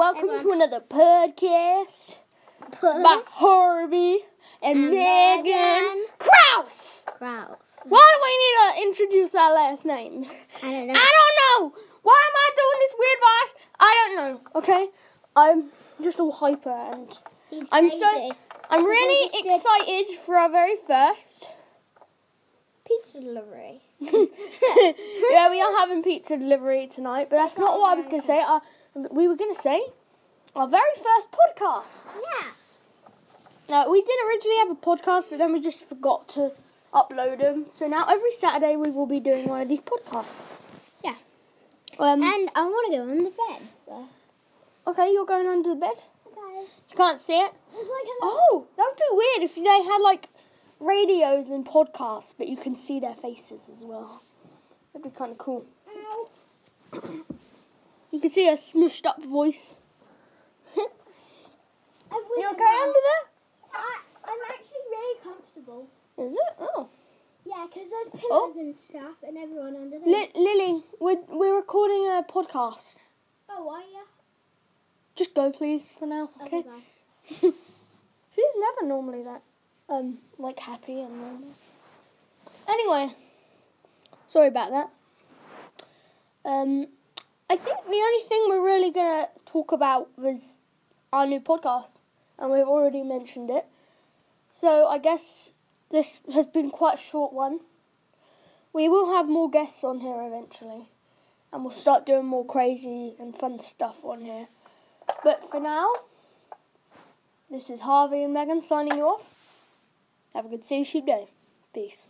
welcome to another podcast by Harvey and, And Megan Megan. Kraus. Gross. Why do we need to introduce our last names? I don't know. I don't know. Why am I doing this weird voice? I don't know. Okay, I'm just all hyper and He's I'm crazy. so I'm really excited for our very first. pizza delivery. yeah, we are having pizza delivery tonight, but that's not what I was going to say. Uh, we were going to say our very first podcast. Yeah. Now, we did originally have a podcast, but then we just forgot to upload them. So now every Saturday we will be doing one of these podcasts. Yeah. Um, And I want to go on the bed. So. okay, you're going under the bed. Okay. You can't see it. Like Oh, that would be weird if they had like radios and podcasts, but you can see their faces as well. That'd be kind of cool. You can see a smushed up voice. You okay under mind. I, I'm actually really comfortable. Is it? Oh. Yeah, because there's pillows Oh. and stuff and everyone under there. Li- Lily, we're, we're recording a podcast. oh, are you? Just go, please, for now. Okay. bye. She's never normally that, um, like happy and normal. Anyway, sorry about that. Um, I think the only thing we're really gonna talk about was our new podcast, and we've already mentioned it. So I guess this has been quite a short one. We will have more guests on here eventually, and we'll start doing more crazy and fun stuff on here. But for now, this is Harvey and Megan signing you off. Have a good Sea Sheep day. Peace.